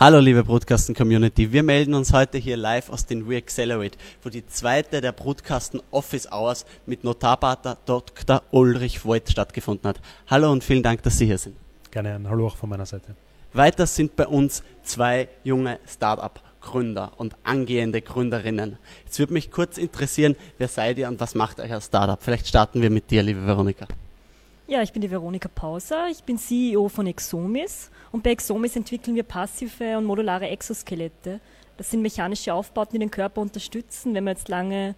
Hallo liebe Broadcasten Community, wir melden uns heute hier live aus den Reaccelerate, wo die zweite der Broadcasten Office Hours mit Notarpater Dr. Ulrich Voigt stattgefunden hat. Hallo und vielen Dank, dass Sie hier sind. Gerne ein Hallo auch von meiner Seite. Weiter sind bei uns zwei junge Startup-Gründer und angehende Gründerinnen. Jetzt würde mich kurz interessieren, wer seid ihr und was macht euer Startup? Vielleicht starten wir mit dir, liebe Veronika. Ja, ich bin die Veronika Pauser, ich bin CEO von Exomis und bei Exomis entwickeln wir passive und modulare Exoskelette. Das sind mechanische Aufbauten, die den Körper unterstützen, wenn man jetzt lange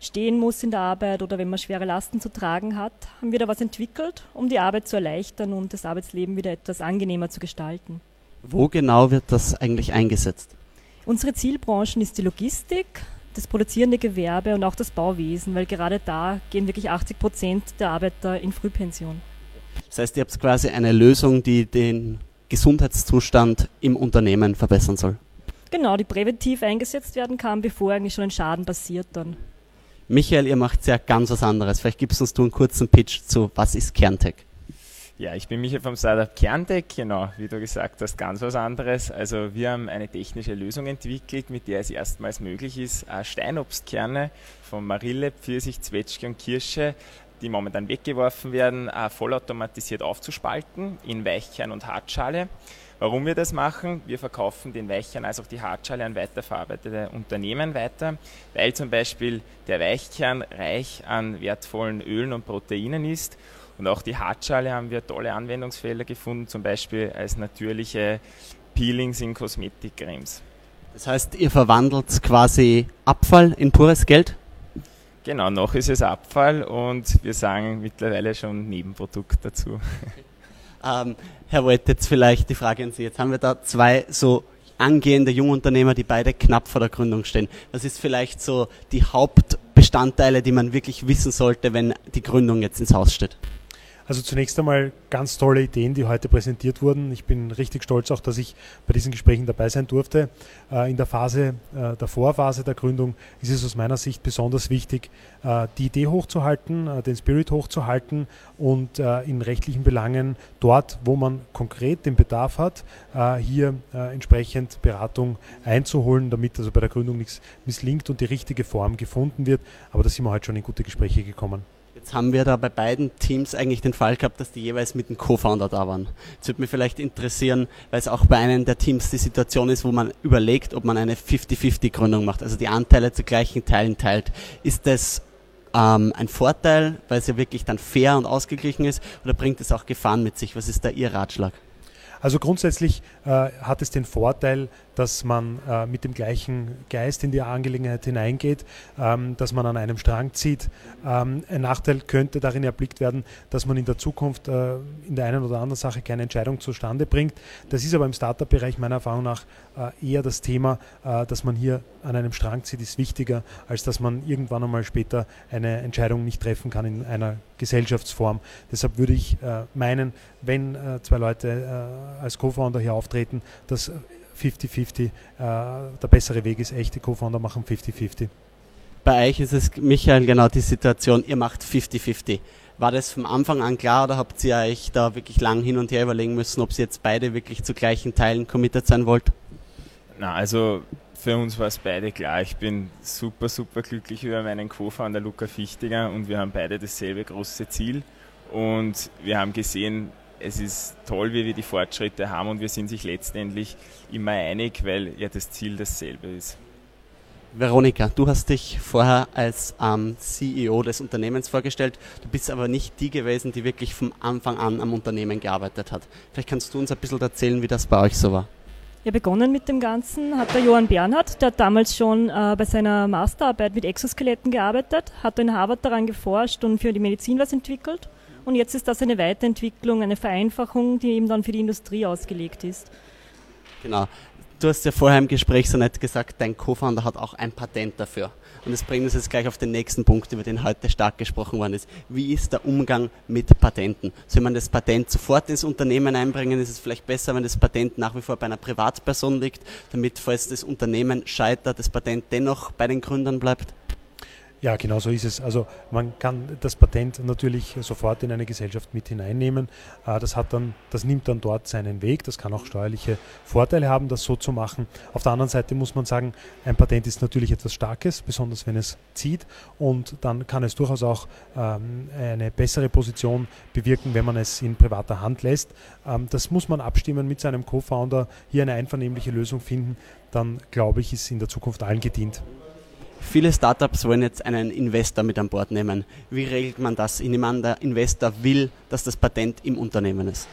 stehen muss in der Arbeit oder wenn man schwere Lasten zu tragen hat, haben wir da was entwickelt, um die Arbeit zu erleichtern und das Arbeitsleben wieder etwas angenehmer zu gestalten. Wo genau wird das eigentlich eingesetzt? Unsere Zielbranchen ist die Logistik, das produzierende Gewerbe und auch das Bauwesen, weil gerade da gehen wirklich 80 Prozent der Arbeiter in Frühpension. Das heißt, ihr habt quasi eine Lösung, die den Gesundheitszustand im Unternehmen verbessern soll. Genau, die präventiv eingesetzt werden kann, bevor eigentlich schon ein Schaden passiert dann. Michael, ihr macht ja ganz was anderes. Vielleicht gibst uns du einen kurzen Pitch zu, was ist Kerntech? Ja, ich bin Michael vom Startup Kerntech, genau, wie du gesagt hast, ganz was anderes. Also wir haben eine technische Lösung entwickelt, mit der es erstmals möglich ist, Steinobstkerne von Marille, Pfirsich, Zwetschge und Kirsche, die momentan weggeworfen werden, vollautomatisiert aufzuspalten in Weichkern und Hartschale. Warum wir das machen? Wir verkaufen den Weichkern als auch die Hartschale an weiterverarbeitete Unternehmen weiter, weil zum Beispiel der Weichkern reich an wertvollen Ölen und Proteinen ist und auch die Hartschale haben wir tolle Anwendungsfelder gefunden, zum Beispiel als natürliche Peelings in Kosmetikcremes. Das heißt, ihr verwandelt quasi Abfall in pures Geld? Genau, noch ist es Abfall und wir sagen mittlerweile schon Nebenprodukt dazu. Ähm, Herr Wolt, jetzt vielleicht die Frage an Sie. Jetzt haben wir da zwei so angehende Jungunternehmer, die beide knapp vor der Gründung stehen. Was ist vielleicht so die Hauptbestandteile, die man wirklich wissen sollte, wenn die Gründung jetzt ins Haus steht? Also zunächst einmal ganz tolle Ideen, die heute präsentiert wurden. Ich bin richtig stolz auch, dass ich bei diesen Gesprächen dabei sein durfte. Äh, in der Phase, äh, der Vorphase der Gründung ist es aus meiner Sicht besonders wichtig, äh, die Idee hochzuhalten, den Spirit hochzuhalten und in rechtlichen Belangen dort, wo man konkret den Bedarf hat, hier entsprechend Beratung einzuholen, damit also bei der Gründung nichts misslingt und die richtige Form gefunden wird. Aber da sind wir heute schon in gute Gespräche gekommen. Jetzt haben wir da bei beiden Teams eigentlich den Fall gehabt, dass die jeweils mit einem Co-Founder da waren. Jetzt würde mich vielleicht interessieren, weil es auch bei einem der Teams die Situation ist, wo man überlegt, ob man eine 50-50-Gründung macht, also die Anteile zu gleichen Teilen teilt. Ist das ähm, ein Vorteil, weil es ja wirklich dann fair und ausgeglichen ist, oder bringt es auch Gefahren mit sich? Was ist da Ihr Ratschlag? Also grundsätzlich äh, hat es den Vorteil, dass man äh, mit dem gleichen Geist in die Angelegenheit hineingeht, ähm, dass man an einem Strang zieht. Ähm, ein Nachteil könnte darin erblickt werden, dass man in der Zukunft äh, in der einen oder anderen Sache keine Entscheidung zustande bringt. Das ist aber im Startup-Bereich meiner Erfahrung nach äh, eher das Thema, äh, dass man hier an einem Strang zieht, ist wichtiger, als dass man irgendwann einmal später eine Entscheidung nicht treffen kann in einer Gesellschaftsform. Deshalb würde ich äh, meinen, wenn zwei Leute als Co-Founder hier auftreten, dass 50-50 der bessere Weg ist. Echte Co-Founder machen 50-50. Bei euch ist es, Michael, genau die Situation, ihr macht 50-50. War das von Anfang an klar oder habt ihr euch da wirklich lang hin und her überlegen müssen, ob ihr jetzt beide wirklich zu gleichen Teilen committed sein wollt? Na, also für uns war es beide klar. Ich bin super, super glücklich über meinen Co-Founder Luca Fichtiger und wir haben beide dasselbe große Ziel. Und wir haben gesehen, es ist toll, wie wir die Fortschritte haben und wir sind sich letztendlich immer einig, weil ja das Ziel dasselbe ist. Veronika, du hast dich vorher als ähm, CEO des Unternehmens vorgestellt. Du bist aber nicht die gewesen, die wirklich vom Anfang an am Unternehmen gearbeitet hat. Vielleicht kannst du uns ein bisschen erzählen, wie das bei euch so war. Ja, begonnen mit dem Ganzen hat der Johann Bernhard, der hat damals schon äh, bei seiner Masterarbeit mit Exoskeletten gearbeitet, hat in Harvard daran geforscht und für die Medizin was entwickelt. Und jetzt ist das eine Weiterentwicklung, eine Vereinfachung, die eben dann für die Industrie ausgelegt ist. Genau. Du hast ja vorher im Gespräch so nett gesagt, dein Co-Founder hat auch ein Patent dafür. Und das bringt uns jetzt gleich auf den nächsten Punkt, über den heute stark gesprochen worden ist. Wie ist der Umgang mit Patenten? Soll man das Patent sofort ins Unternehmen einbringen? Ist es vielleicht besser, wenn das Patent nach wie vor bei einer Privatperson liegt, damit, falls das Unternehmen scheitert, das Patent dennoch bei den Gründern bleibt? Ja, genau so ist es. Also man kann das Patent natürlich sofort in eine Gesellschaft mit hineinnehmen. Äh, das, hat dann, das nimmt dann dort seinen Weg. Das kann auch steuerliche Vorteile haben, das so zu machen. Auf der anderen Seite muss man sagen, ein Patent ist natürlich etwas Starkes, besonders wenn es zieht. Und dann kann es durchaus auch ähm, eine bessere Position bewirken, wenn man es in privater Hand lässt. Ähm, das muss man abstimmen mit seinem Co-Founder, hier eine einvernehmliche Lösung finden. Dann glaube ich, ist in der Zukunft allen gedient. Viele Startups wollen jetzt einen Investor mit an Bord nehmen. Wie regelt man das? An, der Investor will, dass das Patent im Unternehmen ist.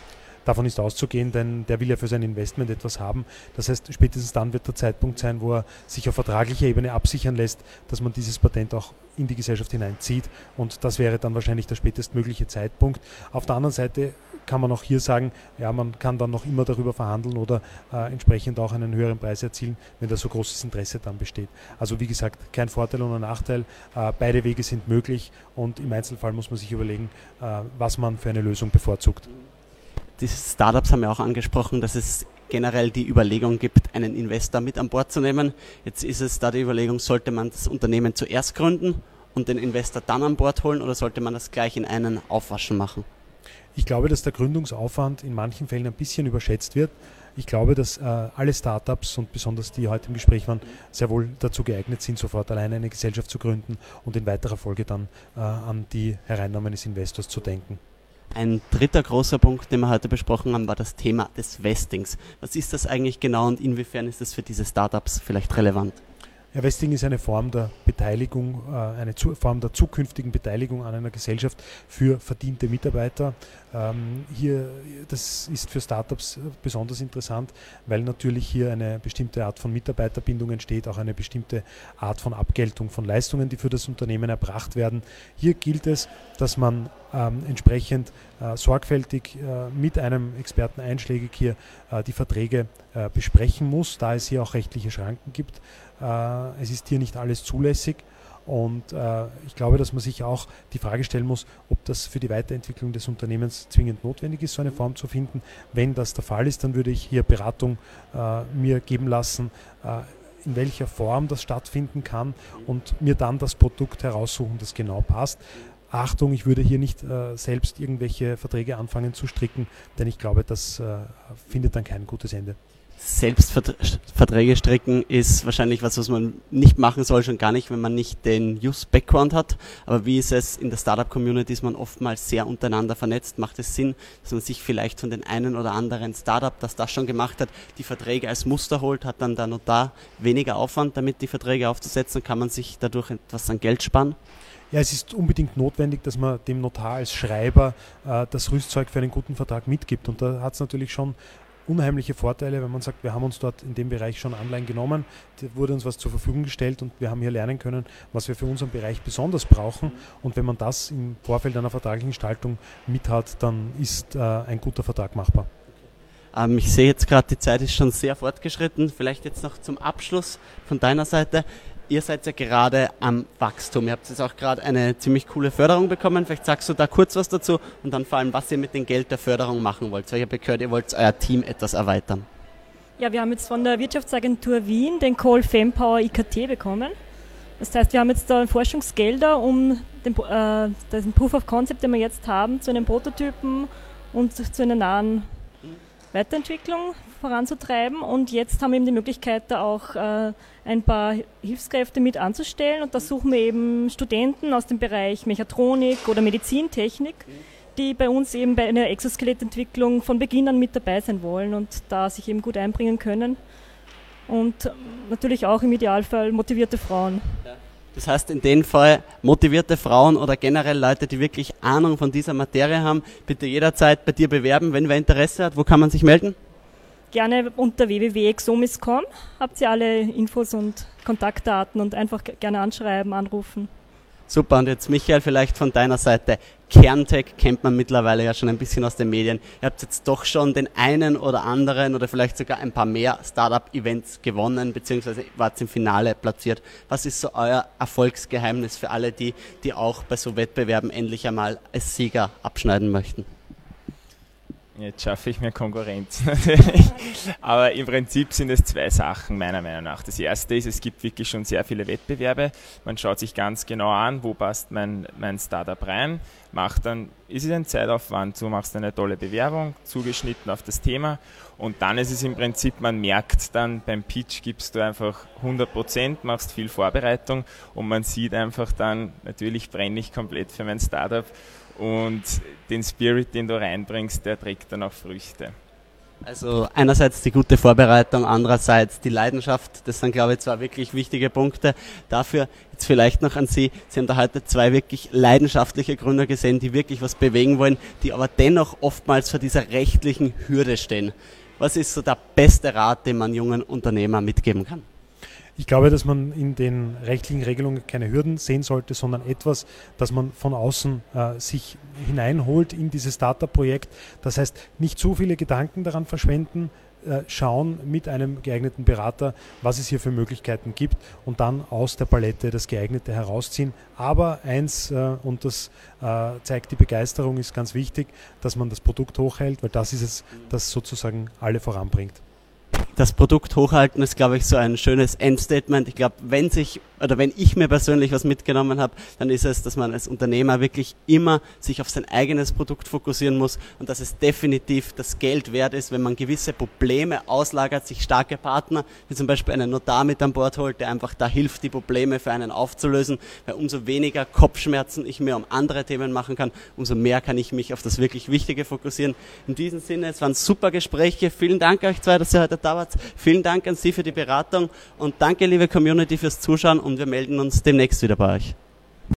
Davon ist auszugehen, denn der will ja für sein Investment etwas haben. Das heißt, spätestens dann wird der Zeitpunkt sein, wo er sich auf vertraglicher Ebene absichern lässt, dass man dieses Patent auch in die Gesellschaft hineinzieht. Und das wäre dann wahrscheinlich der spätestmögliche Zeitpunkt. Auf der anderen Seite kann man auch hier sagen, ja, man kann dann noch immer darüber verhandeln oder äh, entsprechend auch einen höheren Preis erzielen, wenn da so großes Interesse dann besteht. Also wie gesagt, kein Vorteil und ein Nachteil. Äh, beide Wege sind möglich und im Einzelfall muss man sich überlegen, äh, was man für eine Lösung bevorzugt. Die Startups haben ja auch angesprochen, dass es generell die Überlegung gibt, einen Investor mit an Bord zu nehmen. Jetzt ist es da die Überlegung, sollte man das Unternehmen zuerst gründen und den Investor dann an Bord holen oder sollte man das gleich in einen Aufwaschen machen? Ich glaube, dass der Gründungsaufwand in manchen Fällen ein bisschen überschätzt wird. Ich glaube, dass äh, alle Startups und besonders die heute im Gespräch waren, sehr wohl dazu geeignet sind, sofort alleine eine Gesellschaft zu gründen und in weiterer Folge dann äh, an die Hereinnahme eines Investors zu denken. Ein dritter großer Punkt, den wir heute besprochen haben, war das Thema des Vestings. Was ist das eigentlich genau und inwiefern ist das für diese Startups vielleicht relevant? Ja, Vesting ist eine Form der Beteiligung, äh, eine Form der zukünftigen Beteiligung an einer Gesellschaft für verdiente Mitarbeiter. Ähm, hier, das ist für Startups besonders interessant, weil natürlich hier eine bestimmte Art von Mitarbeiterbindung entsteht, auch eine bestimmte Art von Abgeltung von Leistungen, die für das Unternehmen erbracht werden. Hier gilt es, dass man ähm, entsprechend äh, sorgfältig äh, mit einem Experten einschlägig hier äh, die Verträge äh, besprechen muss, da es hier auch rechtliche Schranken gibt. Äh, es ist hier nicht alles zulässig. Und äh, ich glaube, dass man sich auch die Frage stellen muss, ob das für die Weiterentwicklung des Unternehmens zwingend notwendig ist, so eine Form zu finden. Wenn das der Fall ist, dann würde ich hier Beratung mir geben lassen, in welcher Form das stattfinden kann und mir dann das Produkt heraussuchen, das genau passt. Achtung, ich würde hier nicht äh, selbst irgendwelche Verträge anfangen zu stricken, denn ich glaube, das äh, findet dann kein gutes Ende. Selbstverträge stricken ist wahrscheinlich was, was man nicht machen soll, schon gar nicht, wenn man nicht den Use-Background hat. Aber wie ist es in der Startup-Community, ist man oftmals sehr untereinander vernetzt. Macht es Sinn, dass man sich vielleicht von den einen oder anderen Startup, das das schon gemacht hat, die Verträge als Muster holt, hat dann der Notar weniger Aufwand, damit die Verträge aufzusetzen, kann man sich dadurch etwas an Geld sparen? Ja, es ist unbedingt notwendig, dass man dem Notar als Schreiber äh, das Rüstzeug für einen guten Vertrag mitgibt. Und da hat es natürlich schon unheimliche Vorteile, wenn man sagt, wir haben uns dort in dem Bereich schon Anleihen genommen, wurde uns was zur Verfügung gestellt und wir haben hier lernen können, was wir für unseren Bereich besonders brauchen. Und wenn man das im Vorfeld einer vertraglichen Gestaltung mit hat, dann ist äh, ein guter Vertrag machbar. Ähm, ich sehe jetzt gerade, die Zeit ist schon sehr fortgeschritten. Vielleicht jetzt noch zum Abschluss von deiner Seite ihr seid ja gerade am Wachstum. Ihr habt jetzt auch gerade eine ziemlich coole Förderung bekommen. Vielleicht sagst du da kurz was dazu und dann vor allem, was ihr mit dem Geld der Förderung machen wollt. Weil ich habe gehört, ihr wollt euer Team etwas erweitern. Ja, wir haben jetzt von der Wirtschaftsagentur Wien den Call Fempower IKT bekommen. Das heißt, wir haben jetzt da Forschungsgelder, um den, äh, den Proof of Concept, den wir jetzt haben, zu einem Prototypen und zu einer nahen Weiterentwicklung voranzutreiben. Und jetzt haben wir eben die Möglichkeit, da auch äh, ein paar Hilfskräfte mit anzustellen. Und da suchen wir eben Studenten aus dem Bereich Mechatronik oder Medizintechnik, die bei uns eben bei einer Exoskelettentwicklung von Beginn an mit dabei sein wollen und da sich eben gut einbringen können. Und natürlich auch im Idealfall motivierte Frauen. Ja. Das heißt, in dem Fall motivierte Frauen oder generell Leute, die wirklich Ahnung von dieser Materie haben, bitte jederzeit bei dir bewerben, wenn wer Interesse hat. Wo kann man sich melden? Gerne unter www.exomis.com habt ihr alle Infos und Kontaktdaten und einfach gerne anschreiben, anrufen. Super, und jetzt Michael, vielleicht von deiner Seite. Kerntech kennt man mittlerweile ja schon ein bisschen aus den Medien. Ihr habt jetzt doch schon den einen oder anderen oder vielleicht sogar ein paar mehr Startup-Events gewonnen, beziehungsweise wart im Finale platziert. Was ist so euer Erfolgsgeheimnis für alle, die, die auch bei so Wettbewerben endlich einmal als Sieger abschneiden möchten? Jetzt schaffe ich mir Konkurrenz natürlich. Aber im Prinzip sind es zwei Sachen meiner Meinung nach. Das erste ist, es gibt wirklich schon sehr viele Wettbewerbe. Man schaut sich ganz genau an, wo passt mein, mein Startup rein, macht dann, ist es ein Zeitaufwand, du machst eine tolle Bewerbung, zugeschnitten auf das Thema und dann ist es im Prinzip, man merkt dann beim Pitch gibst du einfach 100 Prozent, machst viel Vorbereitung und man sieht einfach dann, natürlich brenne ich komplett für mein Startup und den Spirit, den du reinbringst, der trägt dann auch Früchte. Also einerseits die gute Vorbereitung, andererseits die Leidenschaft. Das sind, glaube ich, zwei wirklich wichtige Punkte. Dafür jetzt vielleicht noch an Sie. Sie haben da heute zwei wirklich leidenschaftliche Gründer gesehen, die wirklich was bewegen wollen, die aber dennoch oftmals vor dieser rechtlichen Hürde stehen. Was ist so der beste Rat, den man jungen Unternehmer mitgeben kann? Ich glaube, dass man in den rechtlichen Regelungen keine Hürden sehen sollte, sondern etwas, das man von außen äh, sich hineinholt in dieses Startup-Projekt. Das heißt, nicht zu viele Gedanken daran verschwenden, äh, schauen mit einem geeigneten Berater, was es hier für Möglichkeiten gibt und dann aus der Palette das Geeignete herausziehen. Aber eins, äh, und das äh, zeigt die Begeisterung, ist ganz wichtig, dass man das Produkt hochhält, weil das ist es, das sozusagen alle voranbringt das Produkt hochhalten ist, glaube ich, so ein schönes Endstatement. Ich glaube, wenn sich oder wenn ich mir persönlich was mitgenommen habe, dann ist es, dass man als Unternehmer wirklich immer sich auf sein eigenes Produkt fokussieren muss und dass es definitiv das Geld wert ist, wenn man gewisse Probleme auslagert, sich starke Partner, wie zum Beispiel einen Notar mit an Bord holt, der einfach da hilft, die Probleme für einen aufzulösen, weil umso weniger Kopfschmerzen ich mir um andere Themen machen kann, umso mehr kann ich mich auf das wirklich Wichtige fokussieren. In diesem Sinne, es waren super Gespräche. Vielen Dank euch zwei, dass ihr heute da wart. Vielen Dank an Sie für die Beratung und danke, liebe Community, fürs Zuschauen und wir melden uns demnächst wieder bei euch.